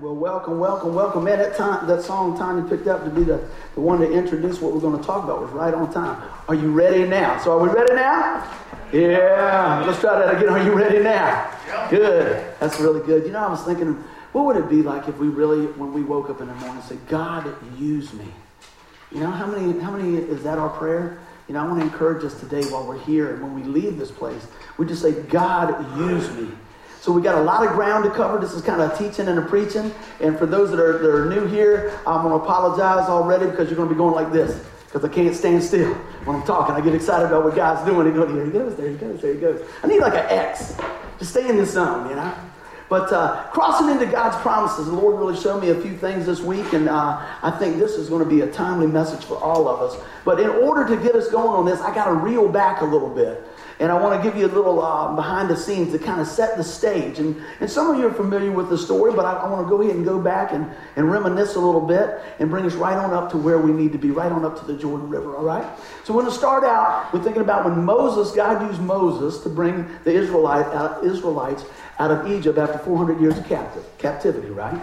Well, welcome, welcome, welcome. Man, that, time, that song Tanya picked up to be the, the one to introduce what we're going to talk about was right on time. Are you ready now? So, are we ready now? Yeah. Let's try that again. Are you ready now? Good. That's really good. You know, I was thinking, what would it be like if we really, when we woke up in the morning, said, God, use me? You know, how many, how many is that our prayer? You know, I want to encourage us today while we're here and when we leave this place, we just say, God, use me. So we got a lot of ground to cover. This is kind of teaching and a preaching. And for those that are, that are new here, I'm going to apologize already because you're going to be going like this because I can't stand still when I'm talking. I get excited about what God's doing. He go, there he goes, there he goes, there he goes. I need like an X. Just stay in the zone, you know? But uh, crossing into God's promises, the Lord really showed me a few things this week, and uh, I think this is going to be a timely message for all of us. But in order to get us going on this, I got to reel back a little bit. And I want to give you a little uh, behind the scenes to kind of set the stage. And, and some of you are familiar with the story, but I, I want to go ahead and go back and, and reminisce a little bit and bring us right on up to where we need to be, right on up to the Jordan River, all right? So we're going to start out with thinking about when Moses, God used Moses to bring the Israelite, uh, Israelites out of Egypt after 400 years of captive, captivity, right?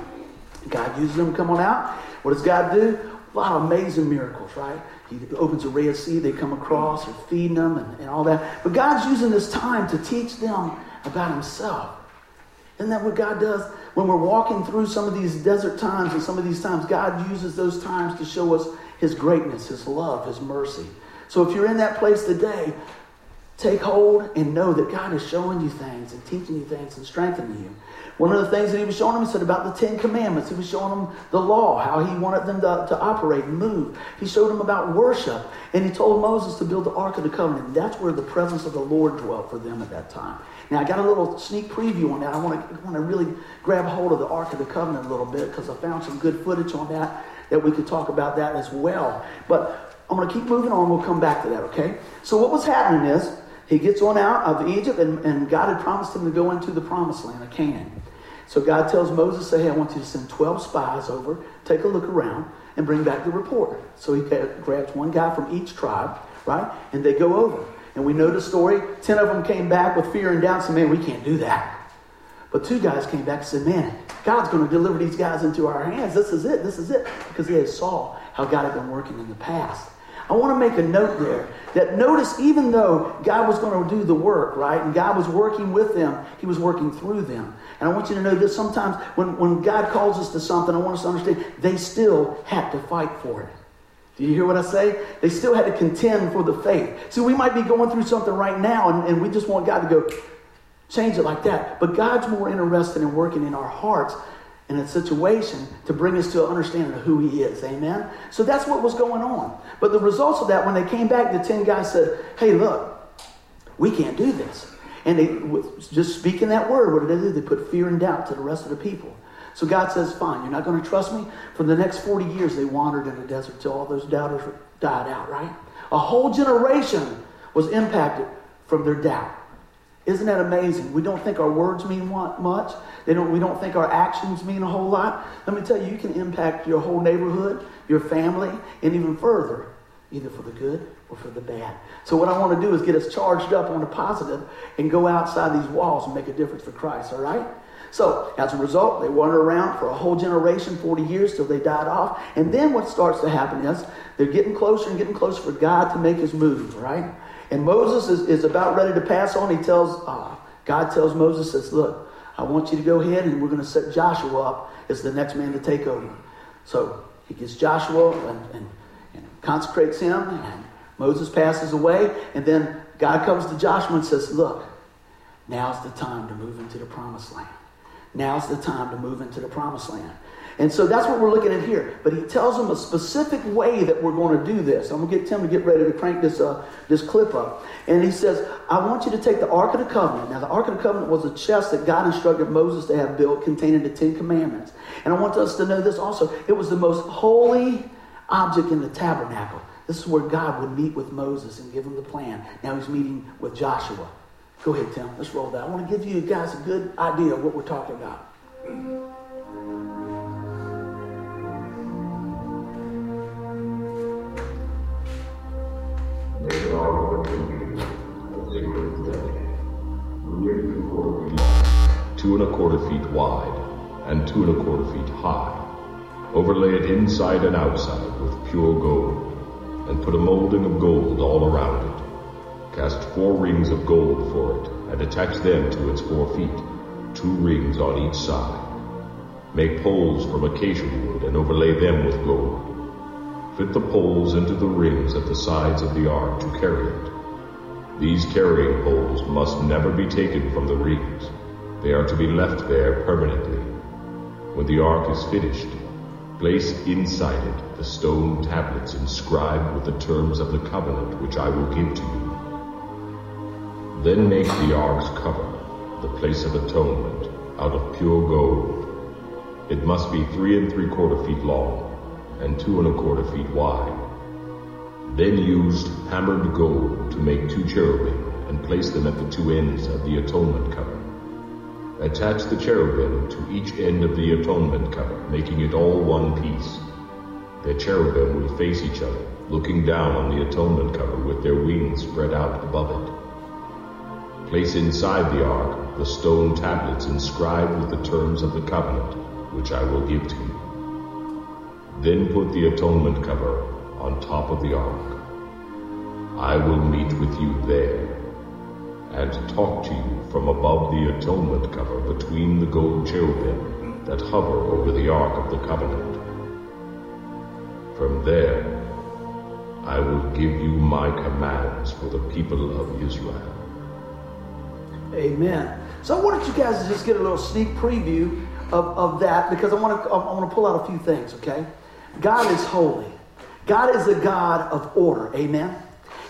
God uses them to come on out. What does God do? A lot of amazing miracles, right? He opens a Red Sea, they come across, and feeding them and, and all that. But God's using this time to teach them about Himself. Isn't that what God does? When we're walking through some of these desert times and some of these times, God uses those times to show us His greatness, His love, His mercy. So if you're in that place today, take hold and know that God is showing you things and teaching you things and strengthening you. One of the things that he was showing them, he said about the Ten Commandments. He was showing them the law, how he wanted them to, to operate and move. He showed them about worship. And he told Moses to build the Ark of the Covenant. That's where the presence of the Lord dwelt for them at that time. Now, I got a little sneak preview on that. I want to, want to really grab hold of the Ark of the Covenant a little bit because I found some good footage on that that we could talk about that as well. But I'm going to keep moving on. We'll come back to that, okay? So what was happening is he gets on out of Egypt, and, and God had promised him to go into the promised land of Canaan. So God tells Moses, say, hey, I want you to send 12 spies over, take a look around, and bring back the report. So he grabs one guy from each tribe, right? And they go over. And we know the story. Ten of them came back with fear and doubt, said, man, we can't do that. But two guys came back and said, man, God's going to deliver these guys into our hands. This is it. This is it. Because they saw how God had been working in the past. I want to make a note there that notice, even though God was going to do the work, right, and God was working with them, He was working through them. And I want you to know that sometimes when, when God calls us to something, I want us to understand they still had to fight for it. Do you hear what I say? They still had to contend for the faith. See, we might be going through something right now, and, and we just want God to go change it like that. But God's more interested in working in our hearts in a situation to bring us to an understanding of who he is. Amen? So that's what was going on. But the results of that, when they came back, the 10 guys said, hey, look, we can't do this. And they, just speaking that word, what did they do? They put fear and doubt to the rest of the people. So God says, fine, you're not going to trust me? For the next 40 years, they wandered in the desert till all those doubters died out, right? A whole generation was impacted from their doubt. Isn't that amazing? We don't think our words mean much. They don't, we don't think our actions mean a whole lot. Let me tell you, you can impact your whole neighborhood, your family, and even further, either for the good or for the bad. So what I want to do is get us charged up on the positive and go outside these walls and make a difference for Christ, all right? So as a result, they wandered around for a whole generation, 40 years, till they died off. And then what starts to happen is they're getting closer and getting closer for God to make his move, right? And Moses is, is about ready to pass on. He tells, uh, God tells Moses, says, look, I want you to go ahead and we're going to set Joshua up as the next man to take over. So he gets Joshua and, and, and consecrates him, and Moses passes away, and then God comes to Joshua and says, Look, now's the time to move into the promised land. Now's the time to move into the promised land. And so that's what we're looking at here. But he tells them a specific way that we're going to do this. I'm going to get Tim to get ready to crank this, uh, this clip up. And he says, I want you to take the Ark of the Covenant. Now, the Ark of the Covenant was a chest that God instructed Moses to have built containing the Ten Commandments. And I want us to know this also. It was the most holy object in the tabernacle. This is where God would meet with Moses and give him the plan. Now he's meeting with Joshua. Go ahead, Tim. Let's roll that. I want to give you guys a good idea of what we're talking about. Two and a quarter feet wide, and two and a quarter feet high. Overlay it inside and outside with pure gold, and put a molding of gold all around it. Cast four rings of gold for it, and attach them to its four feet, two rings on each side. Make poles from acacia wood and overlay them with gold. Fit the poles into the rings at the sides of the ark to carry it. These carrying poles must never be taken from the rings. They are to be left there permanently. When the ark is finished, place inside it the stone tablets inscribed with the terms of the covenant which I will give to you. Then make the ark's cover, the place of atonement, out of pure gold. It must be three and three quarter feet long, and two and a quarter feet wide. Then used hammered gold to make two cherubim, and place them at the two ends of the atonement cover. Attach the cherubim to each end of the atonement cover, making it all one piece. The cherubim will face each other, looking down on the atonement cover with their wings spread out above it. Place inside the ark the stone tablets inscribed with the terms of the covenant, which I will give to you. Then put the atonement cover on top of the ark. I will meet with you there and talk to you from above the atonement cover between the gold cherubim that hover over the ark of the covenant. From there, I will give you my commands for the people of Israel. Amen. So I wanted you guys to just get a little sneak preview of, of that because I want to I want to pull out a few things, okay? God is holy. God is a God of order. Amen.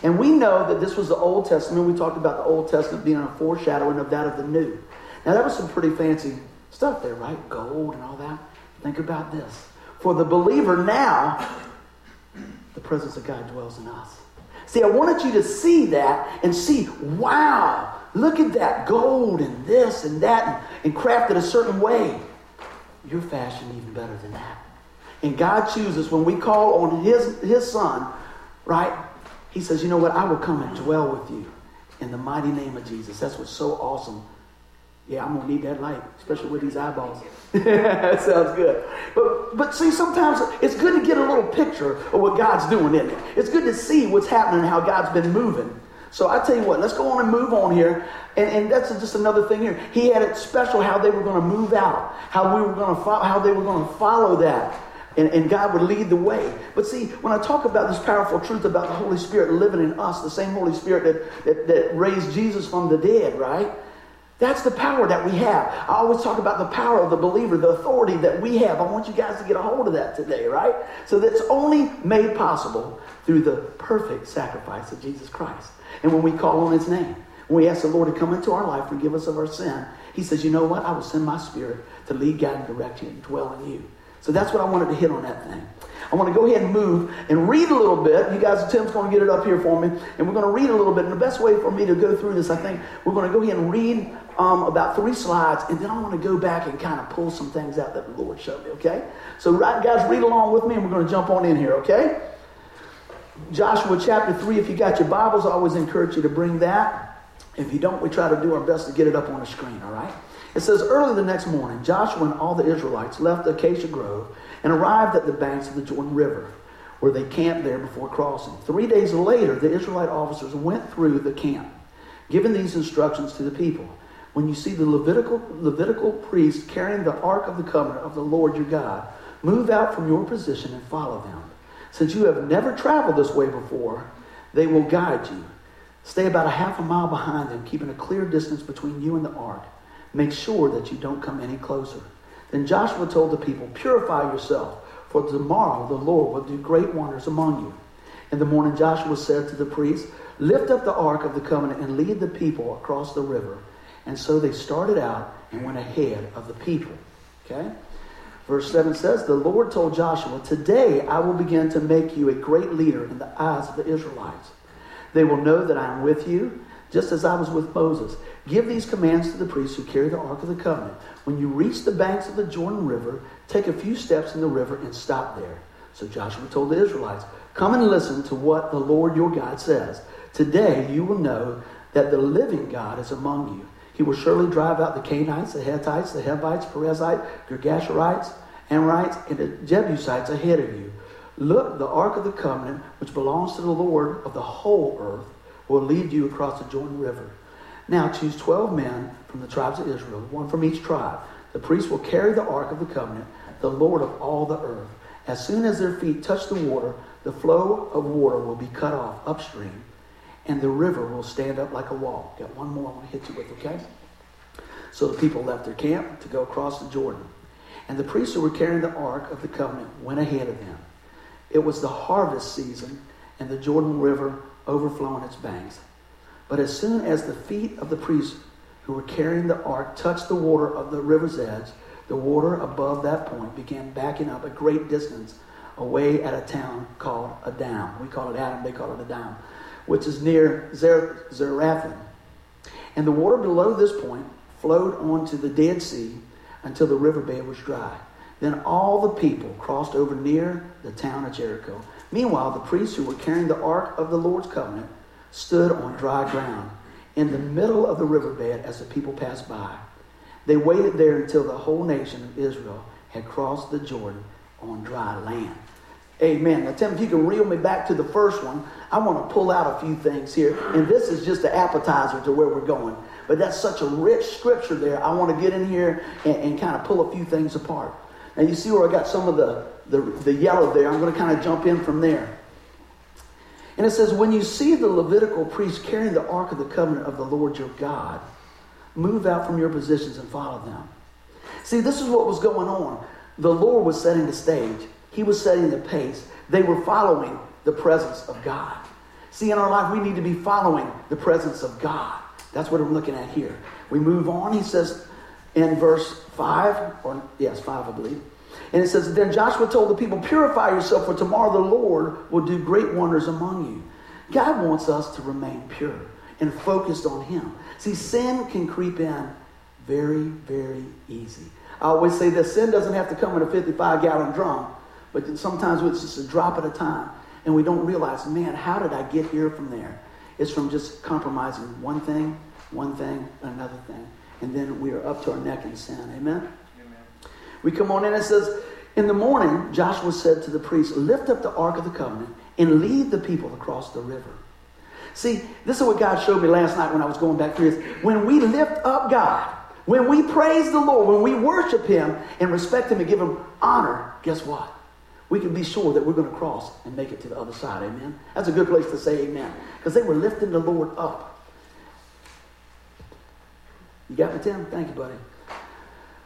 And we know that this was the Old Testament. We talked about the Old Testament being a foreshadowing of that of the New. Now that was some pretty fancy stuff there, right? Gold and all that. Think about this. For the believer now, the presence of God dwells in us. See, I wanted you to see that and see, wow, look at that gold and this and that and, and crafted a certain way. You're fashioned even better than that. And God chooses when we call on His, His Son, right? He says, you know what? I will come and dwell with you in the mighty name of Jesus. That's what's so awesome. Yeah, I'm gonna need that light, especially with these eyeballs. that sounds good. But but see, sometimes it's good to get a little picture of what God's doing in it. It's good to see what's happening and how God's been moving. So I tell you what, let's go on and move on here. And, and that's just another thing here. He had it special how they were going to move out, how we were going to follow, how they were going to follow that. And, and, God would lead the way. But see, when I talk about this powerful truth about the Holy Spirit living in us, the same Holy Spirit that, that, that raised Jesus from the dead, right? That's the power that we have. I always talk about the power of the believer, the authority that we have. I want you guys to get a hold of that today, right? So that's only made possible through the perfect sacrifice of Jesus Christ. And when we call on his name, when we ask the Lord to come into our life, forgive us of our sin, he says, you know what? I will send my spirit to lead, guide, and direct you and dwell in you. So that's what I wanted to hit on that thing. I want to go ahead and move and read a little bit. You guys, Tim's going to get it up here for me, and we're going to read a little bit. And the best way for me to go through this, I think, we're going to go ahead and read um, about three slides, and then I want to go back and kind of pull some things out that the Lord showed me, okay? So, right, guys, read along with me, and we're going to jump on in here, okay? Joshua chapter 3, if you got your Bibles, I always encourage you to bring that. If you don't, we try to do our best to get it up on the screen, all right? It says, Early the next morning, Joshua and all the Israelites left the Acacia Grove and arrived at the banks of the Jordan River, where they camped there before crossing. Three days later, the Israelite officers went through the camp, giving these instructions to the people. When you see the Levitical, Levitical priest carrying the Ark of the Covenant of the Lord your God, move out from your position and follow them. Since you have never traveled this way before, they will guide you. Stay about a half a mile behind them, keeping a clear distance between you and the ark. Make sure that you don't come any closer. Then Joshua told the people, Purify yourself, for tomorrow the Lord will do great wonders among you. In the morning, Joshua said to the priests, Lift up the ark of the covenant and lead the people across the river. And so they started out and went ahead of the people. Okay? Verse 7 says, The Lord told Joshua, Today I will begin to make you a great leader in the eyes of the Israelites. They will know that I am with you, just as I was with Moses. Give these commands to the priests who carry the Ark of the Covenant. When you reach the banks of the Jordan River, take a few steps in the river and stop there. So Joshua told the Israelites, Come and listen to what the Lord your God says. Today you will know that the living God is among you. He will surely drive out the Canaanites, the Hittites, the Hivites, Perizzites, Girgasharites, Amorites, and the Jebusites ahead of you. Look, the ark of the covenant, which belongs to the Lord of the whole earth, will lead you across the Jordan River. Now choose twelve men from the tribes of Israel, one from each tribe. The priests will carry the ark of the covenant, the Lord of all the earth. As soon as their feet touch the water, the flow of water will be cut off upstream, and the river will stand up like a wall. Got one more I want to hit you with, okay? So the people left their camp to go across the Jordan. And the priests who were carrying the ark of the covenant went ahead of them. It was the harvest season, and the Jordan River overflowing its banks. But as soon as the feet of the priests who were carrying the ark touched the water of the river's edge, the water above that point began backing up a great distance away at a town called Adam. We call it Adam, they call it Adam, which is near Zer- Zarethan. And the water below this point flowed onto the Dead Sea until the riverbed was dry. Then all the people crossed over near the town of Jericho. Meanwhile, the priests who were carrying the ark of the Lord's covenant stood on dry ground in the middle of the riverbed as the people passed by. They waited there until the whole nation of Israel had crossed the Jordan on dry land. Amen. Now, Tim, if you can reel me back to the first one, I want to pull out a few things here. And this is just an appetizer to where we're going. But that's such a rich scripture there. I want to get in here and, and kind of pull a few things apart. Now, you see where I got some of the, the, the yellow there. I'm going to kind of jump in from there. And it says, When you see the Levitical priests carrying the Ark of the Covenant of the Lord your God, move out from your positions and follow them. See, this is what was going on. The Lord was setting the stage, He was setting the pace. They were following the presence of God. See, in our life, we need to be following the presence of God. That's what I'm looking at here. We move on. He says in verse 5, or yes, 5, I believe. And it says, Then Joshua told the people, Purify yourself, for tomorrow the Lord will do great wonders among you. God wants us to remain pure and focused on Him. See, sin can creep in very, very easy. I always say this sin doesn't have to come in a 55 gallon drum, but sometimes it's just a drop at a time. And we don't realize, man, how did I get here from there? It's from just compromising one thing, one thing, another thing. And then we are up to our neck in sin. Amen? Amen. We come on in and it says, In the morning, Joshua said to the priests, Lift up the ark of the covenant and lead the people across the river. See, this is what God showed me last night when I was going back through this. When we lift up God, when we praise the Lord, when we worship Him and respect Him and give Him honor, guess what? We can be sure that we're going to cross and make it to the other side. Amen. That's a good place to say amen. Because they were lifting the Lord up. You got me, Tim? Thank you, buddy.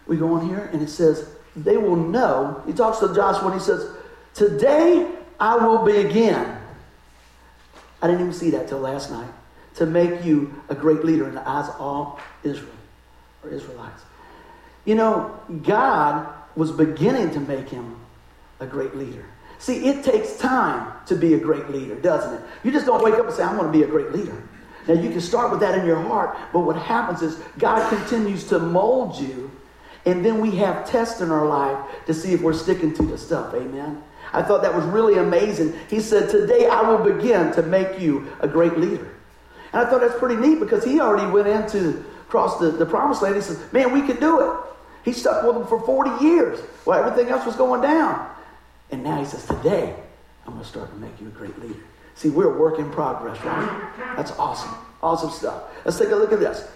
We go on here and it says, they will know. He talks to Joshua and he says, Today I will begin I didn't even see that till last night. To make you a great leader in the eyes of all Israel or Israelites. You know, God was beginning to make him a great leader. See, it takes time to be a great leader, doesn't it? You just don't wake up and say, I'm going to be a great leader. Now, you can start with that in your heart, but what happens is God continues to mold you, and then we have tests in our life to see if we're sticking to the stuff. Amen? I thought that was really amazing. He said, Today I will begin to make you a great leader. And I thought that's pretty neat because he already went into across the, the promised land. He says, Man, we can do it. He stuck with them for 40 years while everything else was going down. And now he says, Today I'm going to start to make you a great leader. See, we're a work in progress, right? That's awesome. Awesome stuff. Let's take a look at this.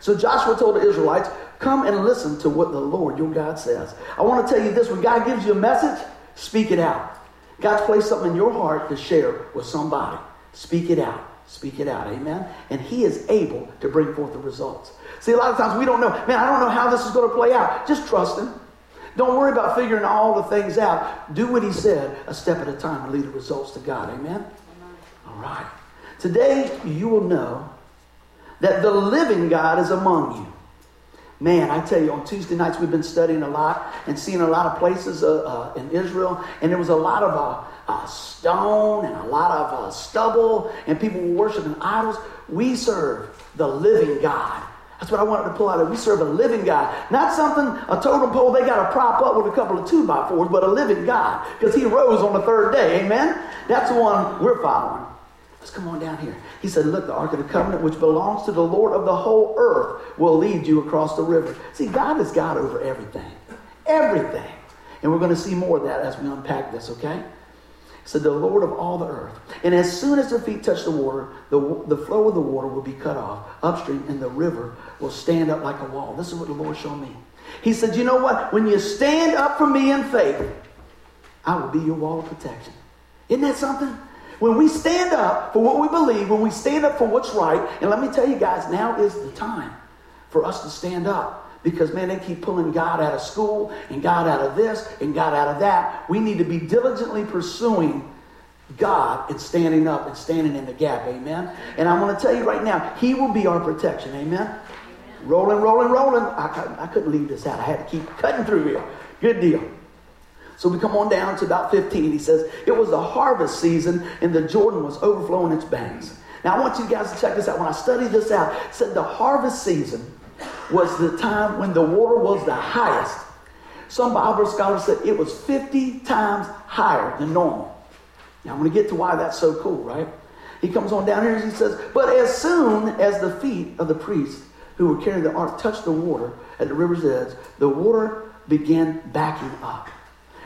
So Joshua told the Israelites, Come and listen to what the Lord your God says. I want to tell you this when God gives you a message, Speak it out. God's placed something in your heart to share with somebody. Speak it out. Speak it out. Amen. And He is able to bring forth the results. See, a lot of times we don't know, man, I don't know how this is going to play out. Just trust Him. Don't worry about figuring all the things out. Do what He said a step at a time and lead the results to God. Amen. Right. Today, you will know that the living God is among you. Man, I tell you, on Tuesday nights we've been studying a lot and seeing a lot of places uh, uh, in Israel, and there was a lot of uh, uh stone and a lot of uh, stubble, and people were worshiping idols. We serve the living God. That's what I wanted to pull out of. We serve a living God. Not something, a totem pole they got to prop up with a couple of two by fours, but a living God. Because he rose on the third day. Amen? That's the one we're following. Let's come on down here. He said, Look, the Ark of the Covenant, which belongs to the Lord of the whole earth, will lead you across the river. See, God is God over everything. Everything. And we're going to see more of that as we unpack this, okay? said, The Lord of all the earth. And as soon as their feet touch the water, the, the flow of the water will be cut off upstream, and the river will stand up like a wall. This is what the Lord showed me. He said, You know what? When you stand up for me in faith, I will be your wall of protection. Isn't that something? When we stand up for what we believe, when we stand up for what's right, and let me tell you guys, now is the time for us to stand up. Because, man, they keep pulling God out of school and God out of this and God out of that. We need to be diligently pursuing God and standing up and standing in the gap. Amen. And I'm going to tell you right now, He will be our protection. Amen. Rolling, rolling, rolling. I, I couldn't leave this out. I had to keep cutting through here. Good deal. So we come on down to about 15. He says, It was the harvest season and the Jordan was overflowing its banks. Now I want you guys to check this out. When I studied this out, it said the harvest season was the time when the water was the highest. Some Bible scholars said it was 50 times higher than normal. Now I'm going to get to why that's so cool, right? He comes on down here and he says, But as soon as the feet of the priests who were carrying the ark touched the water at the river's edge, the water began backing up.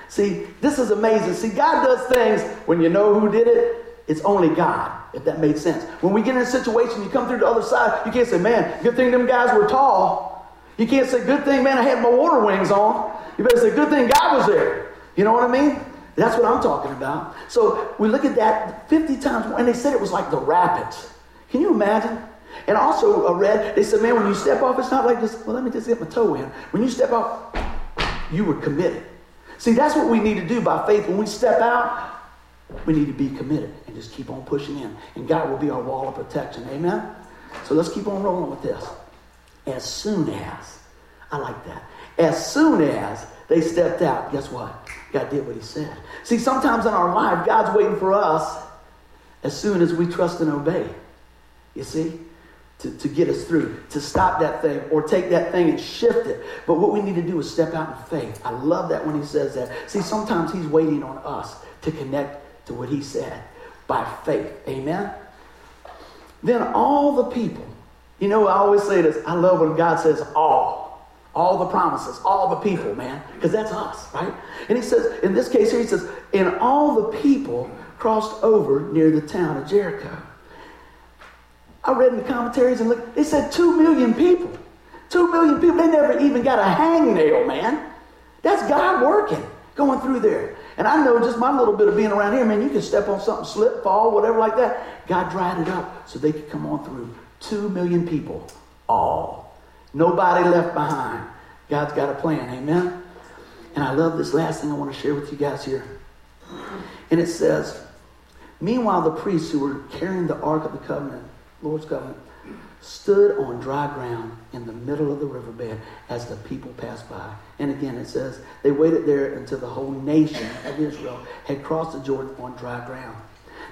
See, this is amazing. See, God does things when you know who did it. It's only God, if that made sense. When we get in a situation, you come through the other side, you can't say, man, good thing them guys were tall. You can't say, good thing, man, I had my water wings on. You better say, good thing God was there. You know what I mean? That's what I'm talking about. So we look at that 50 times and they said it was like the rapids. Can you imagine? And also, uh, I read, they said, man, when you step off, it's not like this, well, let me just get my toe in. When you step off, you were committed. See, that's what we need to do by faith. When we step out, we need to be committed and just keep on pushing in. And God will be our wall of protection. Amen? So let's keep on rolling with this. As soon as, I like that. As soon as they stepped out, guess what? God did what he said. See, sometimes in our life, God's waiting for us as soon as we trust and obey. You see? To, to get us through, to stop that thing or take that thing and shift it. But what we need to do is step out in faith. I love that when he says that. See, sometimes he's waiting on us to connect to what he said by faith. Amen? Then all the people, you know, I always say this. I love when God says all. All the promises, all the people, man, because that's us, right? And he says, in this case here, he says, and all the people crossed over near the town of Jericho. I read in the commentaries and look, they said two million people. Two million people. They never even got a hangnail, man. That's God working, going through there. And I know just my little bit of being around here, man, you can step on something, slip, fall, whatever like that. God dried it up so they could come on through. Two million people, all. Nobody left behind. God's got a plan, amen? And I love this last thing I want to share with you guys here. And it says, Meanwhile, the priests who were carrying the Ark of the Covenant, Lord's Covenant, stood on dry ground in the middle of the riverbed as the people passed by. And again, it says they waited there until the whole nation of Israel had crossed the Jordan on dry ground.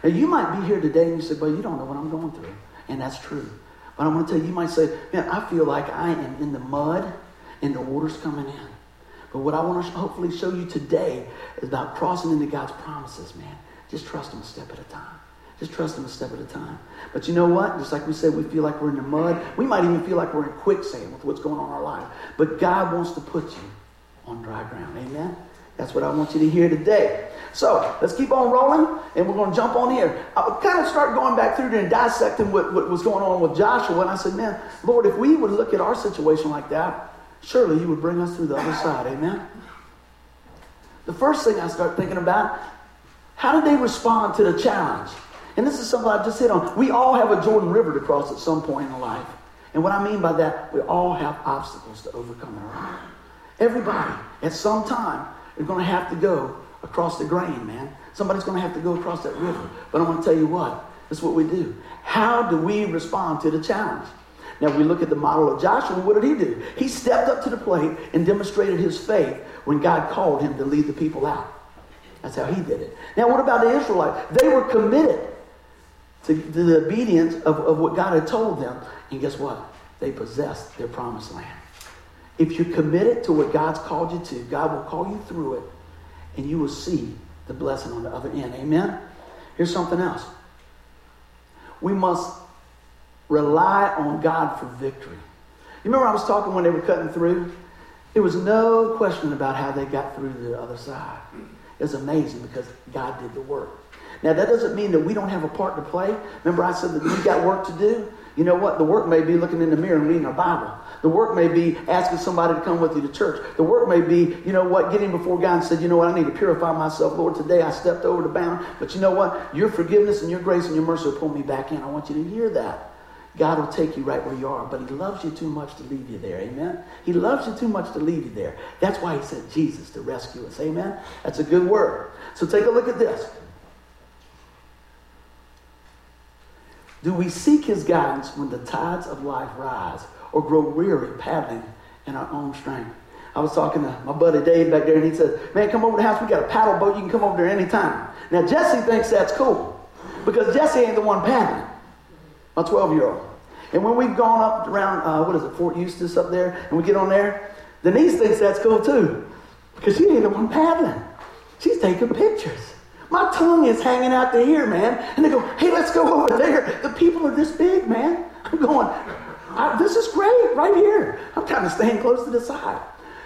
Now, you might be here today and you say, but you don't know what I'm going through. And that's true. But I want to tell you, you might say, man, I feel like I am in the mud and the water's coming in. But what I want to hopefully show you today is about crossing into God's promises, man. Just trust Him a step at a time. Just trust Him a step at a time. But you know what? Just like we said, we feel like we're in the mud. We might even feel like we're in quicksand with what's going on in our life. But God wants to put you on dry ground. Amen? That's what I want you to hear today. So let's keep on rolling, and we're going to jump on here. I kind of start going back through there and dissecting what, what was going on with Joshua. And I said, man, Lord, if we would look at our situation like that, surely you would bring us through the other side. Amen? The first thing I start thinking about, how did they respond to the challenge? And this is something I just hit on. We all have a Jordan River to cross at some point in life. And what I mean by that, we all have obstacles to overcome in our life. Everybody, at some time, is going to have to go across the grain, man. Somebody's going to have to go across that river. But I'm going to tell you what, that's what we do. How do we respond to the challenge? Now, if we look at the model of Joshua, what did he do? He stepped up to the plate and demonstrated his faith when God called him to lead the people out. That's how he did it. Now, what about the Israelites? They were committed to, to the obedience of, of what God had told them. And guess what? They possessed their promised land. If you're committed to what God's called you to, God will call you through it, and you will see the blessing on the other end. Amen? Here's something else. we must rely on God for victory. You remember I was talking when they were cutting through? There was no question about how they got through to the other side. It was amazing because God did the work. Now, that doesn't mean that we don't have a part to play. Remember, I said that we've got work to do? You know what? The work may be looking in the mirror and reading our Bible. The work may be asking somebody to come with you to church. The work may be, you know what, getting before God and said, you know what, I need to purify myself. Lord, today I stepped over the bound. But you know what? Your forgiveness and your grace and your mercy will pull me back in. I want you to hear that. God will take you right where you are, but He loves you too much to leave you there. Amen? He loves you too much to leave you there. That's why He sent Jesus to rescue us. Amen? That's a good word. So take a look at this. Do we seek His guidance when the tides of life rise? or grow weary paddling in our own strength. I was talking to my buddy Dave back there, and he said, Man, come over to the house. We got a paddle boat. You can come over there anytime. Now, Jesse thinks that's cool because Jesse ain't the one paddling, my 12 year old. And when we've gone up around, uh, what is it, Fort Eustis up there, and we get on there, Denise thinks that's cool too because she ain't the one paddling. She's taking pictures. My tongue is hanging out to here, man. And they go, hey, let's go over there. The people are this big, man. I'm going, this is great right here. I'm kind of staying close to the side.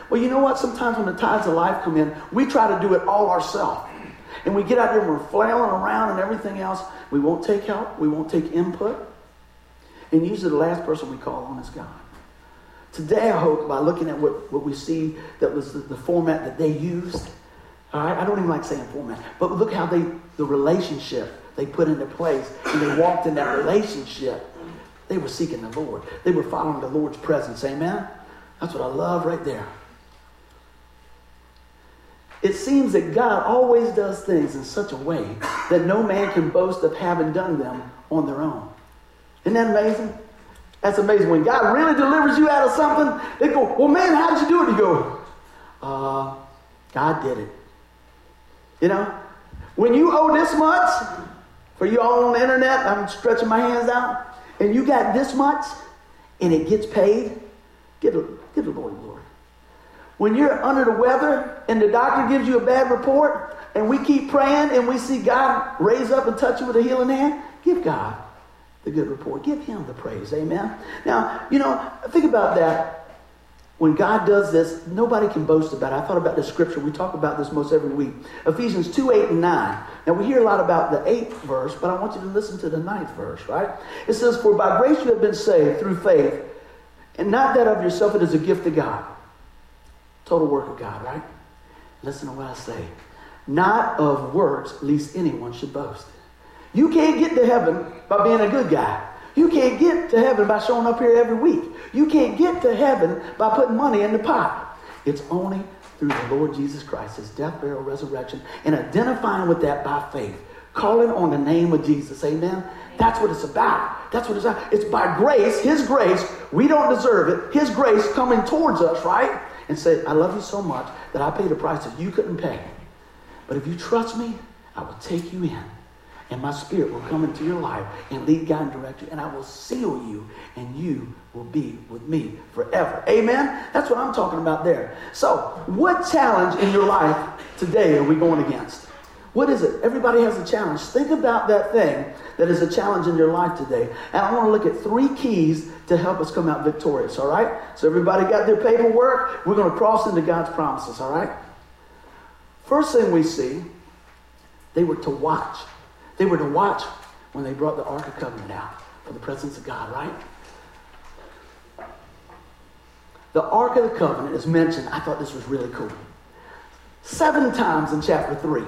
Well, you know what? Sometimes when the tides of life come in, we try to do it all ourselves. And we get out there and we're flailing around and everything else. We won't take help. We won't take input. And usually the last person we call on is God. Today, I hope by looking at what, what we see that was the, the format that they used, all right, I don't even like saying format, but look how they, the relationship they put into place and they walked in that relationship they were seeking the Lord. They were following the Lord's presence. Amen? That's what I love right there. It seems that God always does things in such a way that no man can boast of having done them on their own. Isn't that amazing? That's amazing. When God really delivers you out of something, they go, Well, man, how did you do it? You go, uh, God did it. You know? When you owe this much, for you all on the internet, I'm stretching my hands out and you got this much and it gets paid, give the, give the Lord glory. When you're under the weather and the doctor gives you a bad report and we keep praying and we see God raise up and touch you with a healing hand, give God the good report. Give him the praise. Amen. Now, you know, think about that when God does this, nobody can boast about it. I thought about the scripture. We talk about this most every week. Ephesians 2, 8, and 9. Now, we hear a lot about the eighth verse, but I want you to listen to the ninth verse, right? It says, For by grace you have been saved through faith, and not that of yourself, it is a gift of God. Total work of God, right? Listen to what I say. Not of works, lest anyone should boast. You can't get to heaven by being a good guy. You can't get to heaven by showing up here every week. You can't get to heaven by putting money in the pot. It's only through the Lord Jesus Christ, his death, burial, resurrection, and identifying with that by faith. Calling on the name of Jesus. Amen. That's what it's about. That's what it's about. It's by grace, his grace. We don't deserve it. His grace coming towards us, right? And say, I love you so much that I paid a price that you couldn't pay. But if you trust me, I will take you in and my spirit will come into your life and lead, guide, and direct you, and I will seal you, and you will be with me forever. Amen? That's what I'm talking about there. So, what challenge in your life today are we going against? What is it? Everybody has a challenge. Think about that thing that is a challenge in your life today. And I want to look at three keys to help us come out victorious, all right? So, everybody got their paperwork? We're going to cross into God's promises, all right? First thing we see, they were to watch. They were to watch when they brought the Ark of Covenant out for the presence of God, right? The Ark of the Covenant is mentioned. I thought this was really cool. Seven times in chapter 3.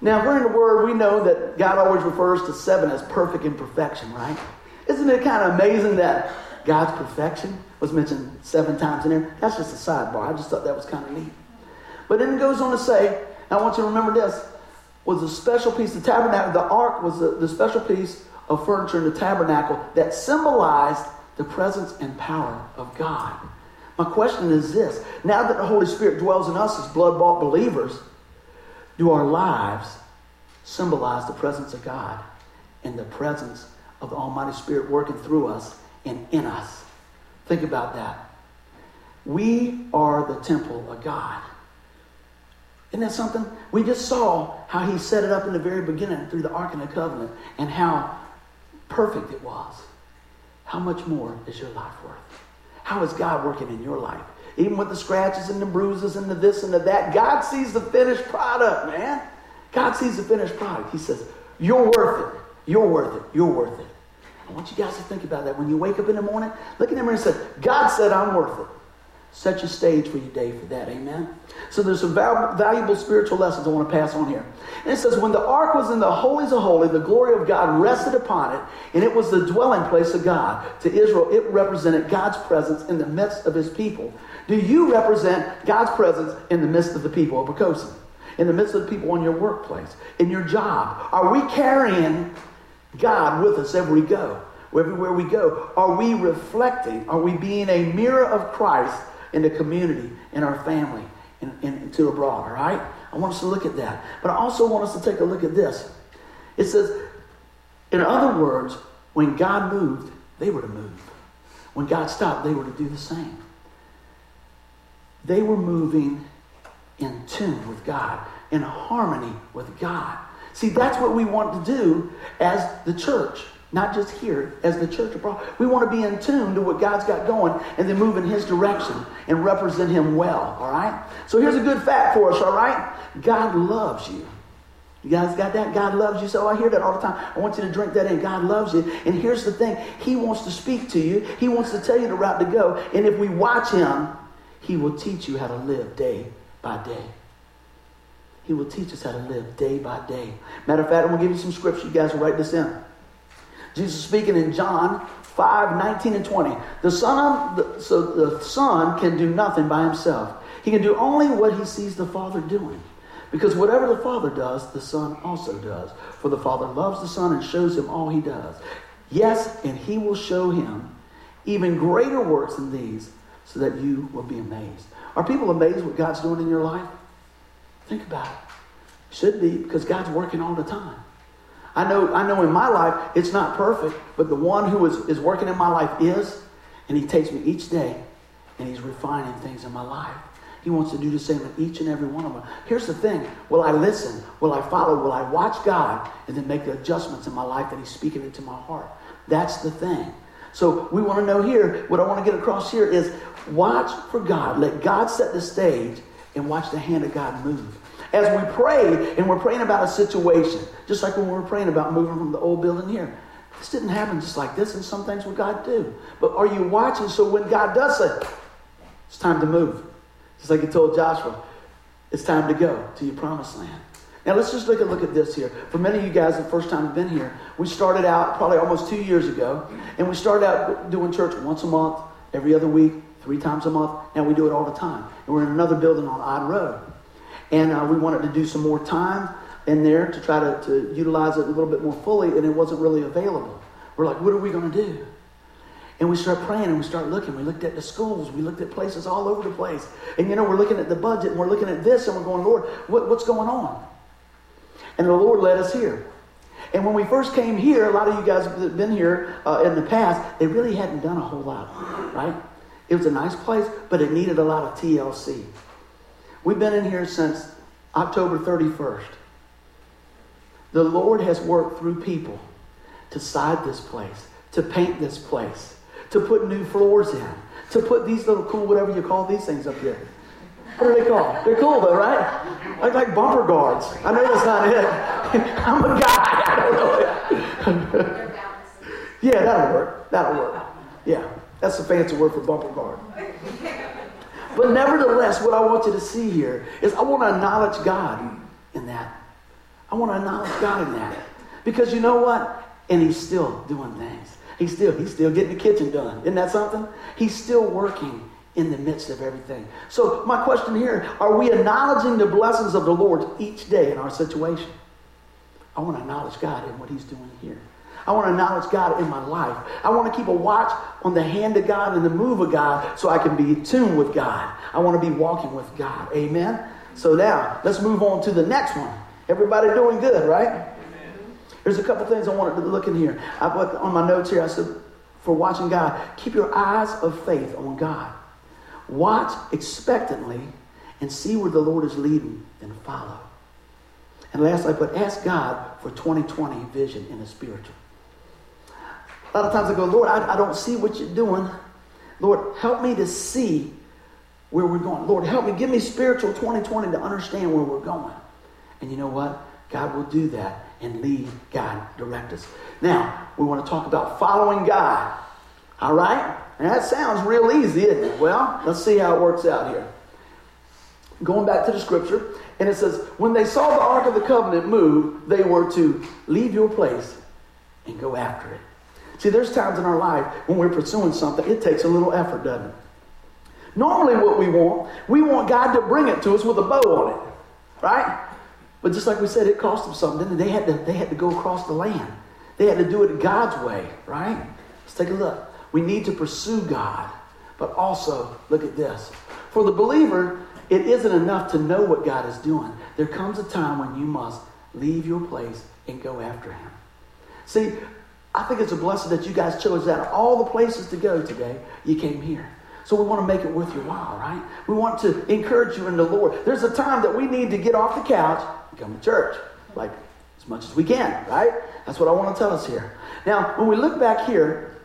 Now, if we're in the Word, we know that God always refers to seven as perfect imperfection, right? Isn't it kind of amazing that God's perfection was mentioned seven times in there? That's just a sidebar. I just thought that was kind of neat. But then it goes on to say, I want you to remember this was a special piece. The tabernacle, the ark was the, the special piece of furniture in the tabernacle that symbolized the presence and power of God. My question is this now that the Holy Spirit dwells in us as blood bought believers, do our lives symbolize the presence of God and the presence of the Almighty Spirit working through us and in us? Think about that. We are the temple of God. Isn't that something? We just saw how he set it up in the very beginning through the Ark and the Covenant and how perfect it was, how much more is your life worth? How is God working in your life? Even with the scratches and the bruises and the this and the that, God sees the finished product, man. God sees the finished product. He says, You're worth it. You're worth it. You're worth it. I want you guys to think about that. When you wake up in the morning, look in the mirror and say, God said I'm worth it. Set your stage for your day for that. Amen. So there's some val- valuable spiritual lessons I want to pass on here. And it says, when the ark was in the holies of holy, the glory of God rested upon it, and it was the dwelling place of God. To Israel, it represented God's presence in the midst of his people. Do you represent God's presence in the midst of the people of Poquoson? In the midst of the people on your workplace, in your job? Are we carrying God with us everywhere we go? Everywhere we go, are we reflecting? Are we being a mirror of Christ in the community, in our family, and, and to abroad? All right? I want us to look at that. But I also want us to take a look at this. It says, in other words, when God moved, they were to move. When God stopped, they were to do the same. They were moving in tune with God, in harmony with God. See, that's what we want to do as the church, not just here, as the church abroad. We want to be in tune to what God's got going and then move in His direction and represent Him well, all right? So here's a good fact for us, all right? God loves you. You guys got that? God loves you. So I hear that all the time. I want you to drink that in. God loves you. And here's the thing He wants to speak to you, He wants to tell you the route to go. And if we watch Him, He will teach you how to live day by day. He will teach us how to live day by day. Matter of fact, I'm going to give you some scripture. You guys will write this in. Jesus speaking in John 5, 19 and 20. The son, so the son can do nothing by himself. He can do only what he sees the Father doing. Because whatever the Father does, the Son also does. For the Father loves the Son and shows him all he does. Yes, and he will show him even greater works than these, so that you will be amazed. Are people amazed what God's doing in your life? Think about it. Should be because God's working all the time. I know, I know in my life it's not perfect, but the one who is, is working in my life is, and he takes me each day and he's refining things in my life. He wants to do the same in each and every one of them. Here's the thing will I listen? Will I follow? Will I watch God and then make the adjustments in my life that He's speaking into my heart? That's the thing. So we want to know here, what I want to get across here is watch for God. Let God set the stage and watch the hand of God move. As we pray and we're praying about a situation, just like when we were praying about moving from the old building here. This didn't happen just like this, and some things will God do. But are you watching so when God does say, it's time to move? Just like he told Joshua, it's time to go to your promised land. Now let's just take a look at this here. For many of you guys, the first time you've been here, we started out probably almost two years ago, and we started out doing church once a month, every other week, three times a month. Now we do it all the time. And we're in another building on Odd Road. And uh, we wanted to do some more time in there to try to, to utilize it a little bit more fully, and it wasn't really available. We're like, what are we going to do? And we start praying and we start looking. We looked at the schools. We looked at places all over the place. And you know, we're looking at the budget and we're looking at this and we're going, Lord, what, what's going on? And the Lord led us here. And when we first came here, a lot of you guys have been here uh, in the past, they really hadn't done a whole lot, right? It was a nice place, but it needed a lot of TLC. We've been in here since October 31st. The Lord has worked through people to side this place, to paint this place, to put new floors in, to put these little cool, whatever you call these things up here. What are they called? They're cool though, right? Like, like bumper guards. I know that's not it. I'm a guy. I don't know yeah, that'll work. That'll work. Yeah, that's a fancy word for bumper guard. But nevertheless, what I want you to see here is I want to acknowledge God in that. I want to acknowledge God in that. Because you know what? And He's still doing things. He's still, he's still getting the kitchen done. Isn't that something? He's still working in the midst of everything. So, my question here are we acknowledging the blessings of the Lord each day in our situation? I want to acknowledge God in what He's doing here. I want to acknowledge God in my life. I want to keep a watch on the hand of God and the move of God so I can be in tune with God. I want to be walking with God. Amen? So now, let's move on to the next one. Everybody doing good, right? Amen. There's a couple things I wanted to look in here. I put on my notes here, I said, for watching God, keep your eyes of faith on God. Watch expectantly and see where the Lord is leading, and follow. And last, I put, ask God for 2020 vision in the spiritual. A lot of times I go, Lord, I, I don't see what you're doing. Lord, help me to see where we're going. Lord, help me. Give me spiritual 2020 to understand where we're going. And you know what? God will do that and lead, God, direct us. Now, we want to talk about following God. All right? And that sounds real easy, isn't it? Well, let's see how it works out here. Going back to the scripture, and it says, When they saw the Ark of the Covenant move, they were to leave your place and go after it. See, there's times in our life when we're pursuing something, it takes a little effort, doesn't it? Normally, what we want, we want God to bring it to us with a bow on it, right? But just like we said, it cost them something. They had to, they had to go across the land. They had to do it God's way, right? Let's take a look. We need to pursue God, but also look at this. For the believer, it isn't enough to know what God is doing. There comes a time when you must leave your place and go after Him. See, I think it's a blessing that you guys chose out of all the places to go today. You came here. So we want to make it worth your while, right? We want to encourage you in the Lord. There's a time that we need to get off the couch and come to church, like as much as we can, right? That's what I want to tell us here. Now, when we look back here,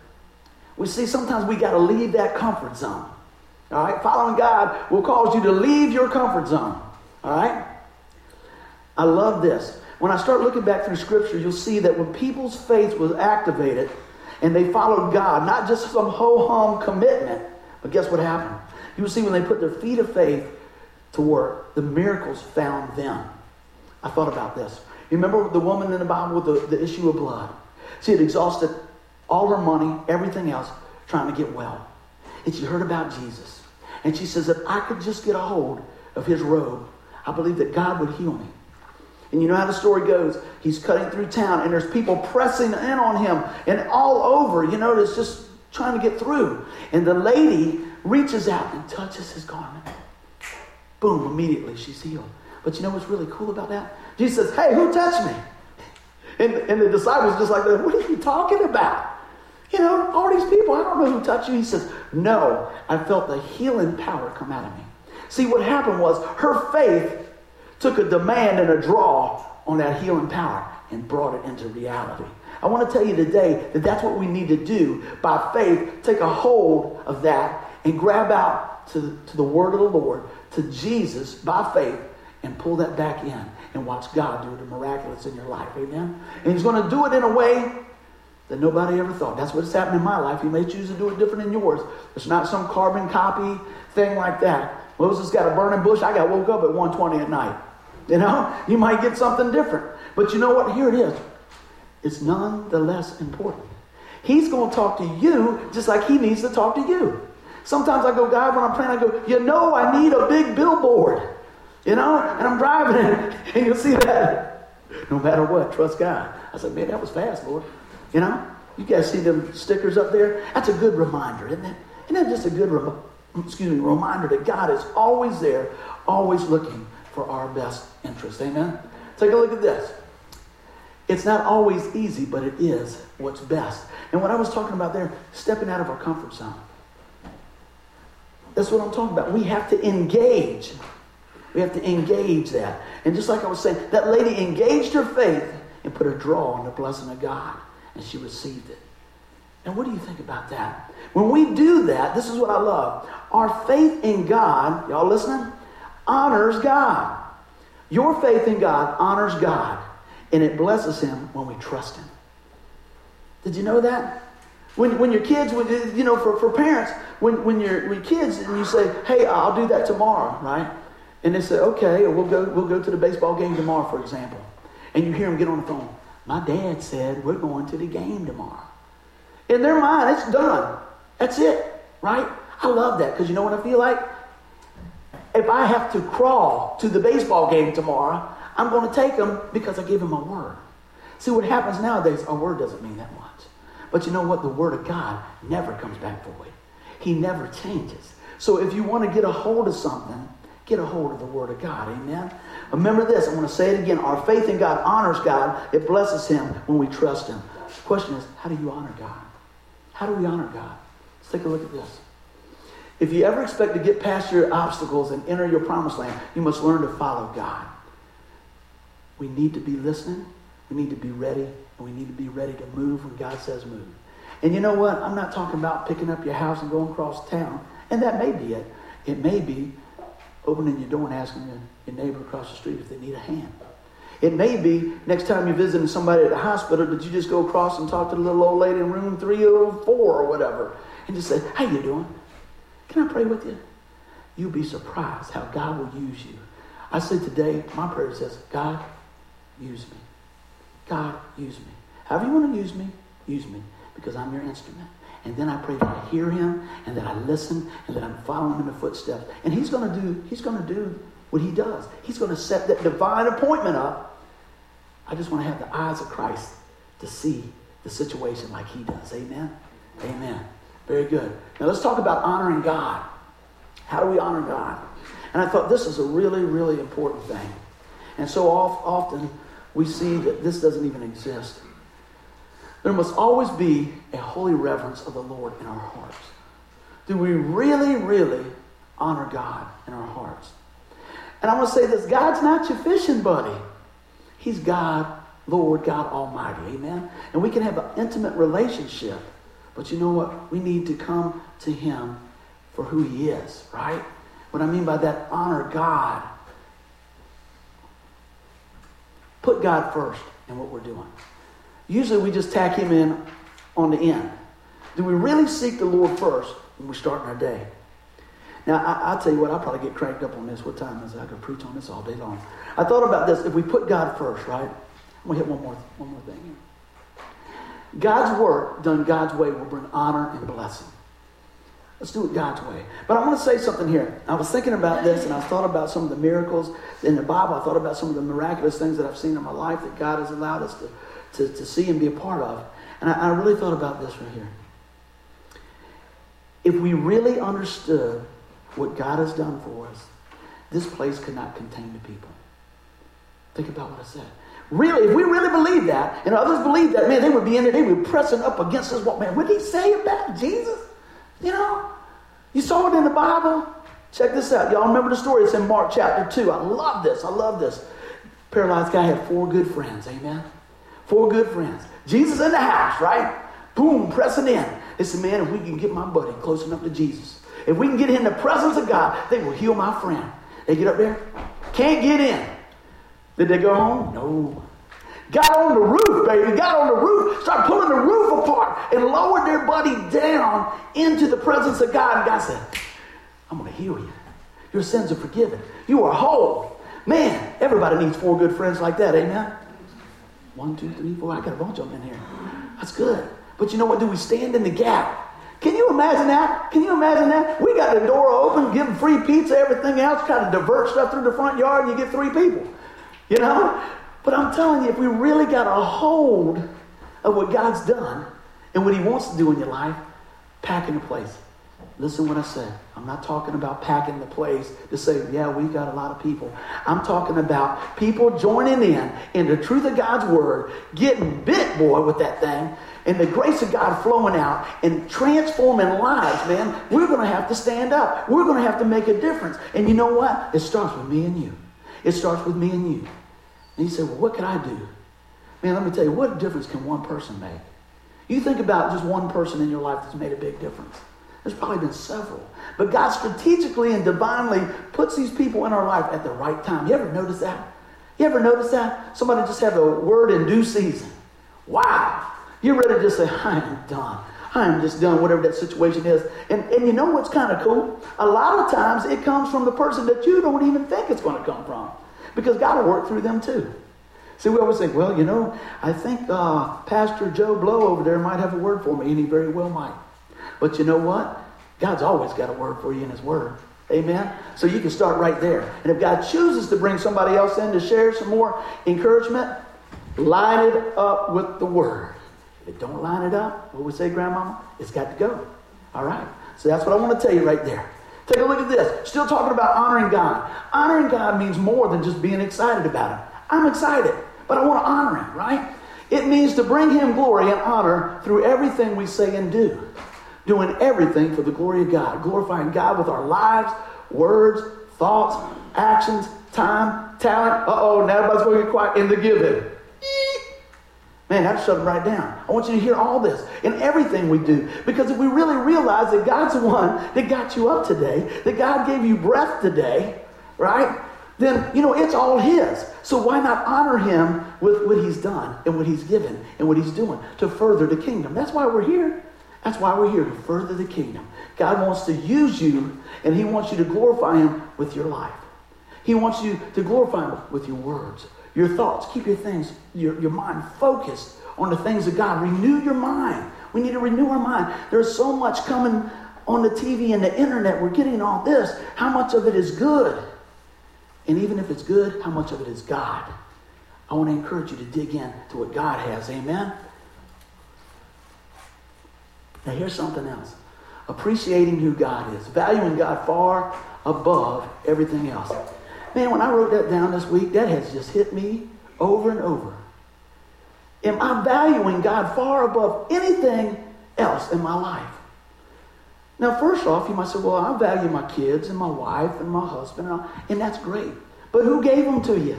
we see sometimes we got to leave that comfort zone. All right? Following God will cause you to leave your comfort zone. All right? I love this. When I start looking back through Scripture, you'll see that when people's faith was activated and they followed God, not just some ho hum commitment, but guess what happened? You will see when they put their feet of faith to work, the miracles found them. I thought about this. You remember the woman in the Bible with the, the issue of blood? She had exhausted all her money, everything else, trying to get well. And she heard about Jesus. And she says, if I could just get a hold of his robe, I believe that God would heal me. And you know how the story goes. He's cutting through town, and there's people pressing in on him, and all over, you know, it's just trying to get through. And the lady reaches out and touches his garment. Boom, immediately she's healed. But you know what's really cool about that? Jesus says, Hey, who touched me? And, and the disciples just like, What are you talking about? You know, all these people, I don't know who touched you. He says, No, I felt the healing power come out of me. See, what happened was her faith took a demand and a draw on that healing power and brought it into reality. I want to tell you today that that's what we need to do by faith. Take a hold of that and grab out to, to the word of the Lord, to Jesus by faith, and pull that back in and watch God do the miraculous in your life. Amen? And He's going to do it in a way that nobody ever thought. That's what's happened in my life. He may choose to do it different in yours. It's not some carbon copy thing like that. Moses got a burning bush. I got woke up at 120 at night. You know, you might get something different. But you know what? Here it is. It's none the less important. He's going to talk to you just like he needs to talk to you. Sometimes I go, God, when I'm praying, I go, you know, I need a big billboard. You know, and I'm driving it, and you'll see that. No matter what, trust God. I said, man, that was fast, Lord. You know, you guys see them stickers up there? That's a good reminder, isn't it? Isn't that just a good rem- excuse me, reminder that God is always there, always looking for our best interest. Amen? Take a look at this. It's not always easy, but it is what's best. And what I was talking about there, stepping out of our comfort zone. That's what I'm talking about. We have to engage. We have to engage that. And just like I was saying, that lady engaged her faith and put a draw on the blessing of God and she received it. And what do you think about that? When we do that, this is what I love. Our faith in God, y'all listening? Honors God. Your faith in God honors God, and it blesses Him when we trust Him. Did you know that? When, when your kids, when, you know, for, for parents, when, when you're when kids and you say, hey, I'll do that tomorrow, right? And they say, okay, we'll go, we'll go to the baseball game tomorrow, for example. And you hear them get on the phone. My dad said we're going to the game tomorrow. In their mind, it's done. That's it, right? I love that because you know what I feel like? If I have to crawl to the baseball game tomorrow, I'm going to take them because I gave him my word. See, what happens nowadays, our word doesn't mean that much. But you know what? The word of God never comes back void. He never changes. So if you want to get a hold of something, get a hold of the word of God. Amen? Remember this. I want to say it again. Our faith in God honors God. It blesses him when we trust him. The question is, how do you honor God? How do we honor God? Let's take a look at this. If you ever expect to get past your obstacles and enter your promised land, you must learn to follow God. We need to be listening. We need to be ready. And we need to be ready to move when God says move. And you know what? I'm not talking about picking up your house and going across town. And that may be it. It may be opening your door and asking your, your neighbor across the street if they need a hand. It may be next time you're visiting somebody at the hospital, did you just go across and talk to the little old lady in room 304 or whatever and just say, How you doing? Can I pray with you? You'll be surprised how God will use you. I say today, my prayer says, God, use me. God, use me. However you want to use me, use me because I'm your instrument. And then I pray that I hear him and that I listen and that I'm following in the footsteps. And he's going to do, he's going to do what he does. He's going to set that divine appointment up. I just want to have the eyes of Christ to see the situation like he does. Amen. Amen. Very good. Now let's talk about honoring God. How do we honor God? And I thought this is a really, really important thing. And so often we see that this doesn't even exist. There must always be a holy reverence of the Lord in our hearts. Do we really, really honor God in our hearts? And I want to say this God's not your fishing buddy, He's God, Lord, God Almighty. Amen? And we can have an intimate relationship. But you know what? We need to come to Him for who He is, right? What I mean by that, honor God. Put God first in what we're doing. Usually we just tack Him in on the end. Do we really seek the Lord first when we're starting our day? Now, I, will tell you what, I'll probably get cranked up on this. What time is it? I could preach on this all day long. I thought about this. If we put God first, right? I'm going to hit one more, one more thing here. God's work done God's way will bring honor and blessing. Let's do it God's way. But I want to say something here. I was thinking about this and I thought about some of the miracles in the Bible. I thought about some of the miraculous things that I've seen in my life that God has allowed us to, to, to see and be a part of. And I, I really thought about this right here. If we really understood what God has done for us, this place could not contain the people. Think about what I said. Really, if we really believe that, and others believe that, man, they would be in there, they would be pressing up against us. What, man, what did he say about Jesus? You know, you saw it in the Bible. Check this out. Y'all remember the story? It's in Mark chapter 2. I love this. I love this. Paralyzed guy had four good friends. Amen. Four good friends. Jesus in the house, right? Boom, pressing in. They said, man, if we can get my buddy close enough to Jesus, if we can get in the presence of God, they will heal my friend. They get up there, can't get in. Did they go home? No. Got on the roof, baby. Got on the roof, started pulling the roof apart, and lowered their buddy down into the presence of God. And God said, I'm going to heal you. Your sins are forgiven. You are whole. Man, everybody needs four good friends like that. Amen. One, two, three, four. I got a bunch of them in here. That's good. But you know what? Do we stand in the gap? Can you imagine that? Can you imagine that? We got the door open, give them free pizza, everything else, try to divert stuff through the front yard, and you get three people. You know? But I'm telling you, if we really got a hold of what God's done and what He wants to do in your life, pack packing the place. Listen what I said. I'm not talking about packing the place to say, yeah, we've got a lot of people. I'm talking about people joining in in the truth of God's word, getting bit, boy, with that thing, and the grace of God flowing out and transforming lives, man. We're going to have to stand up. We're going to have to make a difference. And you know what? It starts with me and you. It starts with me and you. And you say, well, what can I do? Man, let me tell you, what difference can one person make? You think about just one person in your life that's made a big difference. There's probably been several. But God strategically and divinely puts these people in our life at the right time. You ever notice that? You ever notice that? Somebody just have a word in due season. Wow. You're ready to just say, I am done. I am just done, whatever that situation is. And, and you know what's kind of cool? A lot of times it comes from the person that you don't even think it's going to come from. Because God will work through them too. See, we always think, well, you know, I think uh, Pastor Joe Blow over there might have a word for me, and he very well might. But you know what? God's always got a word for you in his word. Amen? So you can start right there. And if God chooses to bring somebody else in to share some more encouragement, line it up with the word. If it don't line it up, what we say, Grandmama? It's got to go. All right? So that's what I want to tell you right there. Take a look at this. Still talking about honoring God. Honoring God means more than just being excited about Him. I'm excited, but I want to honor Him, right? It means to bring Him glory and honor through everything we say and do. Doing everything for the glory of God. Glorifying God with our lives, words, thoughts, actions, time, talent. Uh oh, now everybody's going to get quiet in the giving. Man, to shut them right down. I want you to hear all this in everything we do. Because if we really realize that God's the one that got you up today, that God gave you breath today, right? Then, you know, it's all His. So why not honor Him with what He's done and what He's given and what He's doing to further the kingdom? That's why we're here. That's why we're here to further the kingdom. God wants to use you and He wants you to glorify Him with your life. He wants you to glorify Him with your words, your thoughts. Keep your things, your, your mind focused on the things of God. Renew your mind. We need to renew our mind. There's so much coming on the TV and the internet. We're getting all this. How much of it is good? And even if it's good, how much of it is God? I want to encourage you to dig in to what God has. Amen? Now, here's something else appreciating who God is, valuing God far above everything else. Man, when I wrote that down this week, that has just hit me over and over. Am I valuing God far above anything else in my life? Now, first off, you might say, well, I value my kids and my wife and my husband, and, and that's great. But who gave them to you?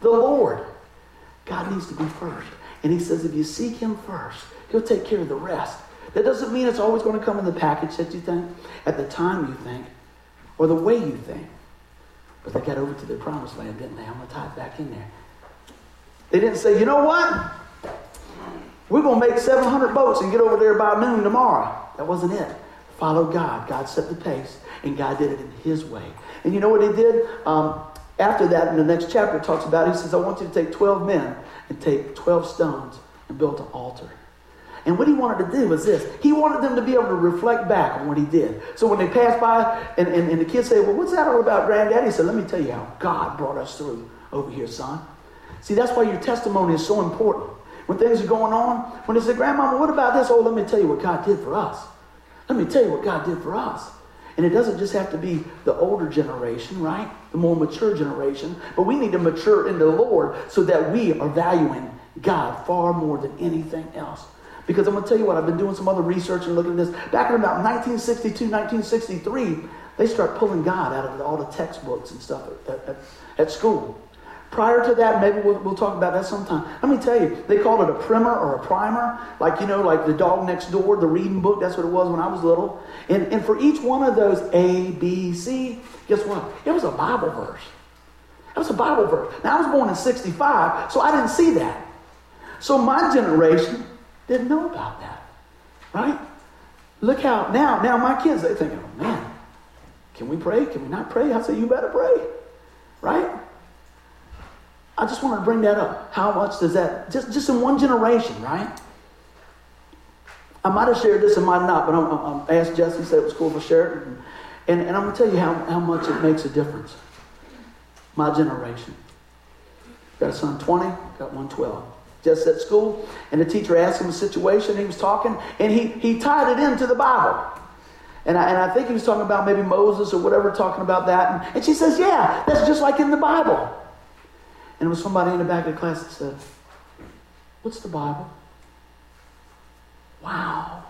The Lord. God needs to be first. And he says, if you seek him first, he'll take care of the rest. That doesn't mean it's always going to come in the package that you think, at the time you think, or the way you think. But they got over to the promised land, didn't they? I'm going to tie it back in there. They didn't say, you know what? We're going to make 700 boats and get over there by noon tomorrow. That wasn't it. Follow God. God set the pace, and God did it in His way. And you know what He did? Um, after that, in the next chapter, talks about, He says, I want you to take 12 men and take 12 stones and build an altar. And what he wanted to do was this. He wanted them to be able to reflect back on what he did. So when they passed by and, and, and the kids say, Well, what's that all about, Granddaddy? He said, Let me tell you how God brought us through over here, son. See, that's why your testimony is so important. When things are going on, when they say, Grandmama, what about this? Oh, let me tell you what God did for us. Let me tell you what God did for us. And it doesn't just have to be the older generation, right? The more mature generation. But we need to mature in the Lord so that we are valuing God far more than anything else. Because I'm going to tell you what, I've been doing some other research and looking at this. Back in about 1962, 1963, they start pulling God out of all the textbooks and stuff at, at, at school. Prior to that, maybe we'll, we'll, talk about that sometime. Let me tell you, they called it a primer or a primer, like, you know, like the dog next door, the reading book. That's what it was when I was little. And, and for each one of those A, B, C, guess what? It was a Bible verse. It was a Bible verse. Now, I was born in 65, so I didn't see that. So my generation didn't know about that, right? Look how, now, now my kids, they're thinking, oh, man, can we pray? Can we not pray? I say, you better pray, right? I just wanted to bring that up. How much does that, just, just in one generation, right? I might have shared this and might not, but I'm, I'm, asked Jesse, said it was cool I share it. And, and, and I'm going to tell you how, how much it makes a difference. My generation. Got a son 20, got one 12. Just at school, and the teacher asked him a situation, he was talking, and he, he tied it into the Bible. And I, and I think he was talking about maybe Moses or whatever, talking about that. And, and she says, Yeah, that's just like in the Bible. And it was somebody in the back of the class that said, What's the Bible? Wow.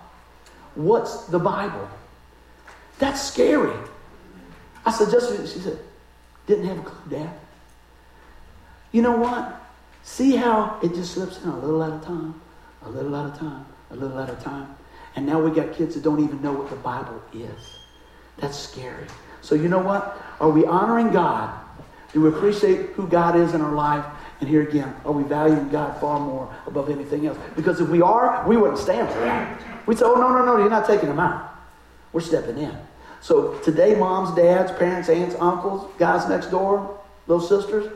What's the Bible? That's scary. I said, just she said, didn't have a clue, Dad. You know what? See how it just slips in a little at a time, a little at a time, a little at a time. And now we got kids that don't even know what the Bible is. That's scary. So you know what? Are we honoring God do we appreciate who God is in our life? And here again, are we valuing God far more above anything else? Because if we are, we wouldn't stand for that. We'd say, oh, no, no, no, you're not taking them out. We're stepping in. So today, moms, dads, parents, aunts, uncles, guys next door, little sisters,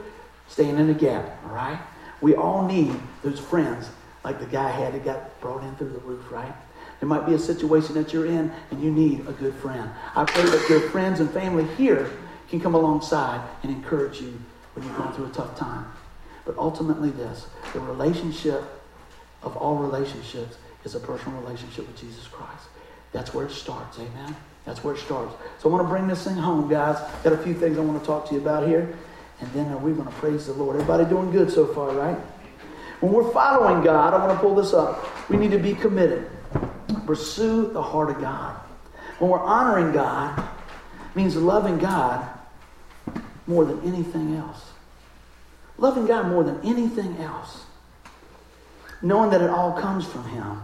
staying in the gap, all right? We all need those friends like the guy had that got brought in through the roof, right? There might be a situation that you're in and you need a good friend. I pray that your friends and family here can come alongside and encourage you when you're going through a tough time. But ultimately, this the relationship of all relationships is a personal relationship with Jesus Christ. That's where it starts, amen? That's where it starts. So I want to bring this thing home, guys. Got a few things I want to talk to you about here. And then uh, we're going to praise the Lord. Everybody doing good so far, right? When we're following God, I want to pull this up. We need to be committed. Pursue the heart of God. When we're honoring God, means loving God more than anything else. Loving God more than anything else. knowing that it all comes from Him,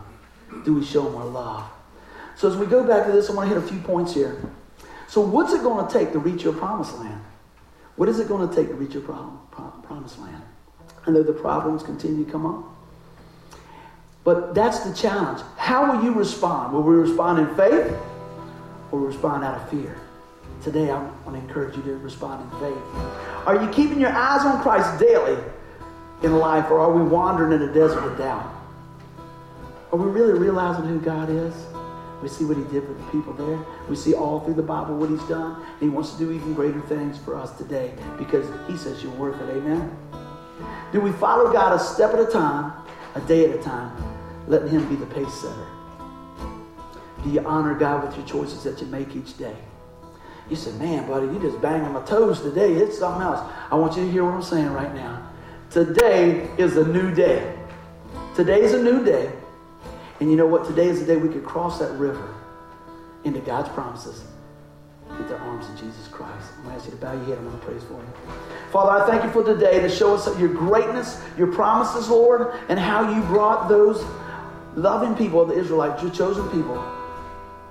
do we show more love? So as we go back to this, I want to hit a few points here. So what's it going to take to reach your promised land? What is it going to take to reach your prom- promised land? I know the problems continue to come up. But that's the challenge. How will you respond? Will we respond in faith or respond out of fear? Today, I want to encourage you to respond in faith. Are you keeping your eyes on Christ daily in life, or are we wandering in a desert of doubt? Are we really realizing who God is? We see what He did with the people there. We see all through the Bible what He's done. And He wants to do even greater things for us today because He says you're worth it. Amen? Do we follow God a step at a time, a day at a time, letting Him be the pace setter? Do you honor God with your choices that you make each day? You said, man, buddy, you just banging my toes today. It's something else. I want you to hear what I'm saying right now. Today is a new day. Today is a new day. And you know what? Today is the day we could cross that river into God's promises with the arms of Jesus Christ. I'm going to ask you to bow your head. I'm going to praise for you. Father, I thank you for today to show us your greatness, your promises, Lord, and how you brought those loving people the Israelites, your chosen people,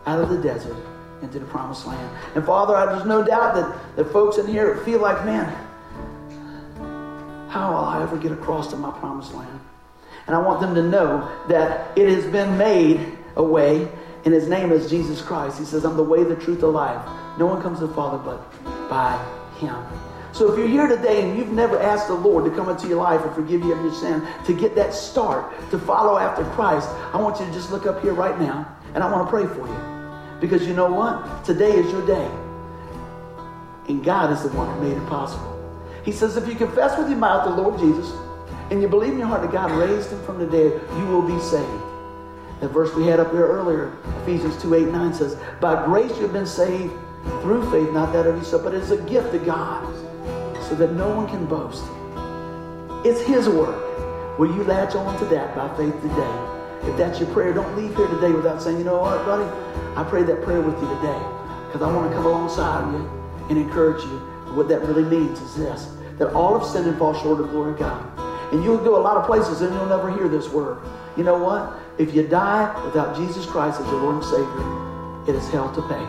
out of the desert into the promised land. And Father, I, there's no doubt that, that folks in here feel like, man, how will I ever get across to my promised land? And I want them to know that it has been made a way, and his name is Jesus Christ. He says, I'm the way, the truth, the life. No one comes to the Father but by him. So if you're here today and you've never asked the Lord to come into your life and forgive you of your sin, to get that start, to follow after Christ, I want you to just look up here right now, and I want to pray for you. Because you know what? Today is your day. And God is the one who made it possible. He says, if you confess with your mouth the Lord Jesus and you believe in your heart that God raised him from the dead, you will be saved. The verse we had up there earlier, Ephesians 2 8 9 says, By grace you have been saved through faith, not that of yourself, but it's a gift of God, so that no one can boast. It's His work. Will you latch on to that by faith today? If that's your prayer, don't leave here today without saying, you know what, buddy? I prayed that prayer with you today because I want to come alongside you and encourage you. What that really means is this that all of sin and fall short of glory of God. And you'll go a lot of places and you'll never hear this word. You know what? If you die without Jesus Christ as your Lord and Savior, it is hell to pay.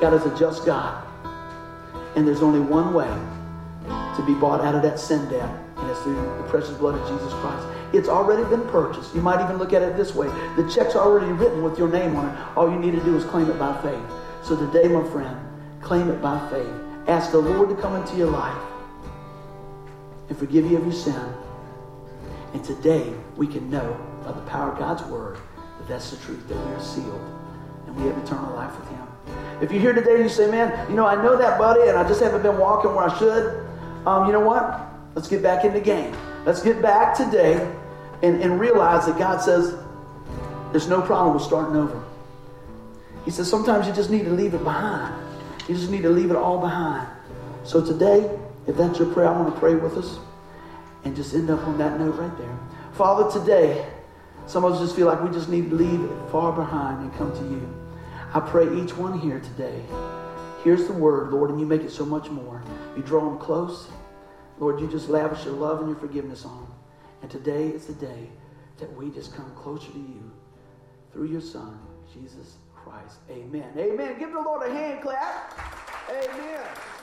God is a just God. And there's only one way to be bought out of that sin debt, and it's through the precious blood of Jesus Christ. It's already been purchased. You might even look at it this way the check's already written with your name on it. All you need to do is claim it by faith. So today, my friend, claim it by faith. Ask the Lord to come into your life and forgive you of your sin. And today, we can know by the power of God's word that that's the truth, that we are sealed and we have eternal life with Him. If you're here today and you say, man, you know, I know that, buddy, and I just haven't been walking where I should, um, you know what? Let's get back in the game. Let's get back today and, and realize that God says there's no problem with starting over. He says sometimes you just need to leave it behind. You just need to leave it all behind. So today, if that's your prayer, I want to pray with us and just end up on that note right there. Father, today, some of us just feel like we just need to leave it far behind and come to you. I pray each one here today hears the word, Lord, and you make it so much more. You draw them close. Lord, you just lavish your love and your forgiveness on them. And today is the day that we just come closer to you through your Son, Jesus Christ. Amen. Amen. Give the Lord a hand clap. Amen.